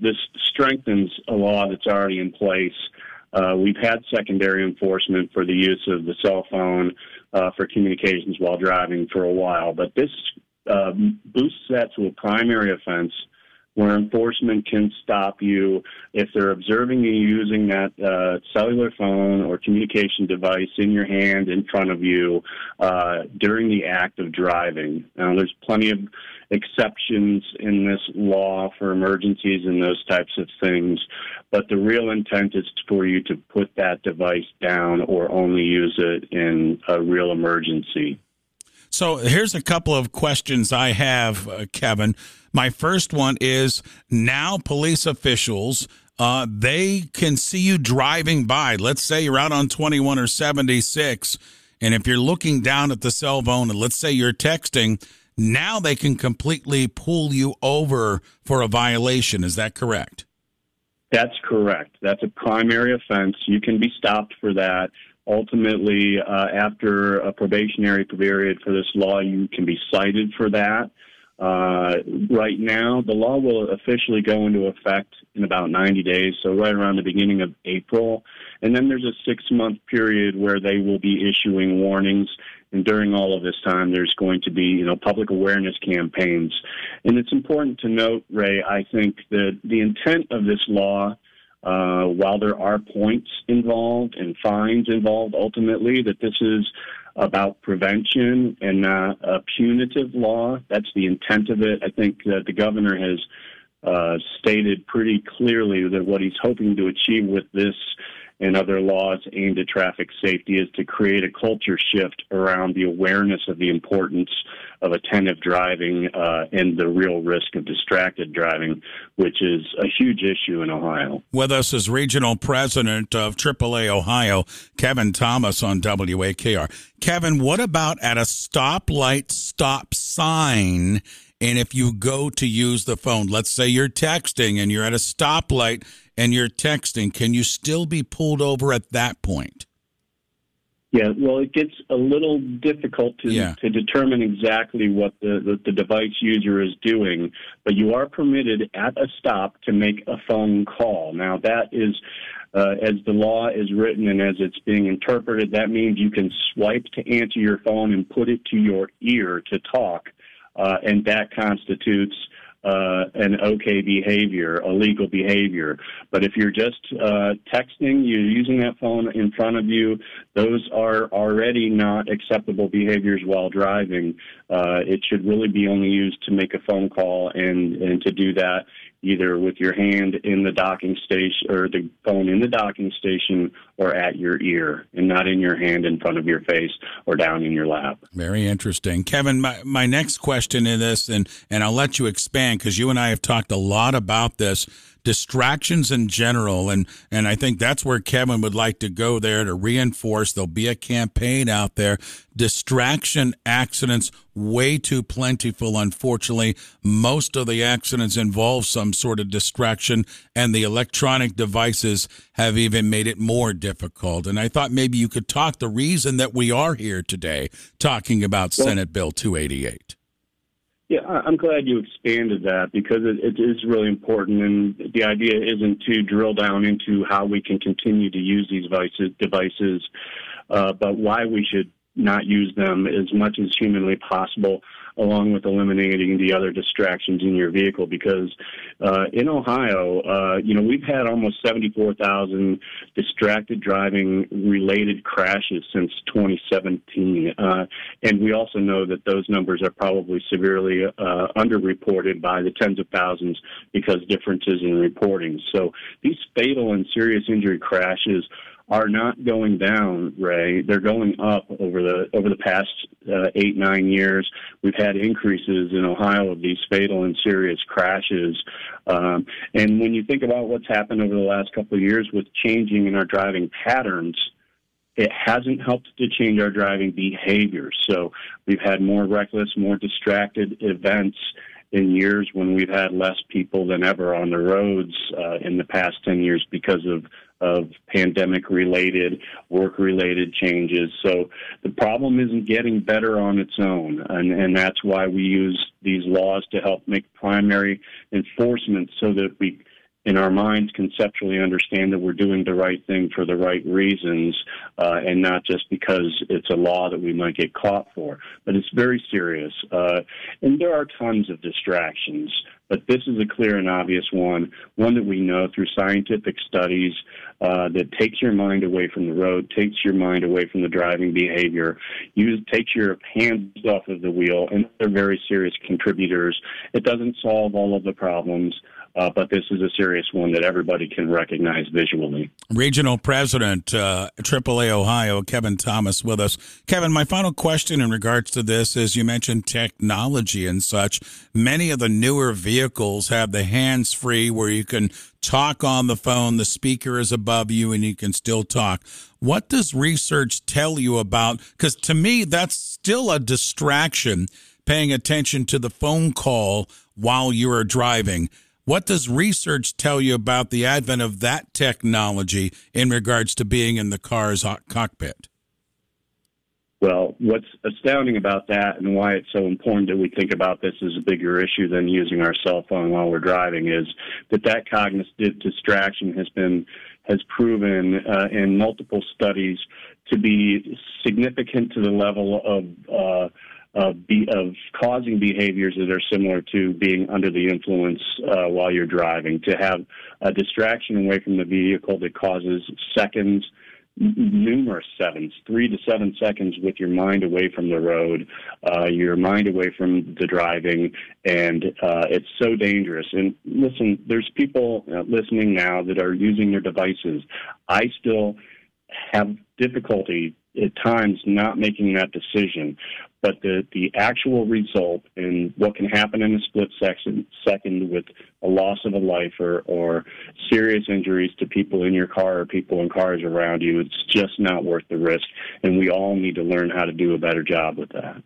this strengthens a law that's already in place. Uh, we've had secondary enforcement for the use of the cell phone uh, for communications while driving for a while, but this uh, boosts that to a primary offense where enforcement can stop you if they're observing you using that uh, cellular phone or communication device in your hand in front of you uh, during the act of driving. Now, there's plenty of exceptions in this law for emergencies and those types of things, but the real intent is for you to put that device down or only use it in a real emergency. So here's a couple of questions I have, uh, Kevin. My first one is now police officials uh, they can see you driving by. Let's say you're out on 21 or 76, and if you're looking down at the cell phone, and let's say you're texting, now they can completely pull you over for a violation. Is that correct? That's correct. That's a primary offense. You can be stopped for that ultimately, uh, after a probationary period for this law, you can be cited for that. Uh, right now, the law will officially go into effect in about 90 days, so right around the beginning of April. And then there's a six month period where they will be issuing warnings. And during all of this time, there's going to be, you know, public awareness campaigns. And it's important to note, Ray, I think that the intent of this law uh, while there are points involved and fines involved ultimately, that this is about prevention and not a punitive law. That's the intent of it. I think that the governor has uh, stated pretty clearly that what he's hoping to achieve with this and other laws aimed at traffic safety is to create a culture shift around the awareness of the importance of attentive driving uh, and the real risk of distracted driving, which is a huge issue in Ohio. With us is regional president of AAA Ohio, Kevin Thomas on WAKR. Kevin, what about at a stoplight stop sign? And if you go to use the phone, let's say you're texting and you're at a stoplight and you're texting, can you still be pulled over at that point? Yeah, well, it gets a little difficult to yeah. to determine exactly what the, the, the, device user is doing, but you are permitted at a stop to make a phone call. Now, that is, uh, as the law is written and as it's being interpreted, that means you can swipe to answer your phone and put it to your ear to talk, uh, and that constitutes uh, an okay behavior, a legal behavior. But if you're just uh, texting, you're using that phone in front of you, those are already not acceptable behaviors while driving. Uh, it should really be only used to make a phone call, and, and to do that either with your hand in the docking station or the phone in the docking station or at your ear and not in your hand in front of your face or down in your lap. Very interesting. Kevin, my, my next question in this, and, and I'll let you expand because you and I have talked a lot about this distractions in general. And and I think that's where Kevin would like to go there to reinforce. There'll be a campaign out there. Distraction accidents way too plentiful unfortunately. Most of the accidents involve some sort of distraction and the electronic devices have even made it more difficult. And I thought maybe you could talk the reason that we are here today talking about well, Senate Bill 288 yeah, I'm glad you expanded that because it, is really important. And the idea isn't to drill down into how we can continue to use these devices, devices uh, but why we should not use them as much as humanly possible along with eliminating the other distractions in your vehicle. Because uh, in Ohio, uh, you know, we've had almost 74,000 distracted driving related crashes since 2017. Uh, and we also know that those numbers are probably severely uh, underreported by the tens of thousands because differences in reporting. So these fatal and serious injury crashes are not going down, Ray. They're going up over the over the past uh, eight nine years. We've had increases in Ohio of these fatal and serious crashes. Um, and when you think about what's happened over the last couple of years with changing in our driving patterns, it hasn't helped to change our driving behavior. So we've had more reckless, more distracted events in years when we've had less people than ever on the roads uh, in the past 10 years because of of pandemic related, work related changes. So the problem isn't getting better on its own. And, and that's why we use these laws to help make primary enforcement so that we in our minds conceptually understand that we're doing the right thing for the right reasons uh, and not just because it's a law that we might get caught for. But it's very serious. Uh, and there are tons of distractions. But this is a clear and obvious one, one that we know through scientific studies uh, that takes your mind away from the road, takes your mind away from the driving behavior, use, takes your hands off of the wheel, and they're very serious contributors. It doesn't solve all of the problems. Uh, but this is a serious one that everybody can recognize visually. Regional President, uh, AAA Ohio, Kevin Thomas, with us. Kevin, my final question in regards to this is you mentioned technology and such. Many of the newer vehicles have the hands free where you can talk on the phone, the speaker is above you, and you can still talk. What does research tell you about? Because to me, that's still a distraction paying attention to the phone call while you are driving. What does research tell you about the advent of that technology in regards to being in the car's cockpit? Well, what's astounding about that and why it's so important that we think about this as a bigger issue than using our cell phone while we're driving is that that cognitive distraction has been has proven uh, in multiple studies to be significant to the level of uh, of, be, of causing behaviors that are similar to being under the influence uh, while you're driving. To have a distraction away from the vehicle that causes seconds, numerous seconds, three to seven seconds with your mind away from the road, uh, your mind away from the driving, and uh, it's so dangerous. And listen, there's people uh, listening now that are using their devices. I still have difficulty at times not making that decision. But the, the actual result and what can happen in a split second, second with a loss of a life or, or serious injuries to people in your car or people in cars around you, it's just not worth the risk. And we all need to learn how to do a better job with that.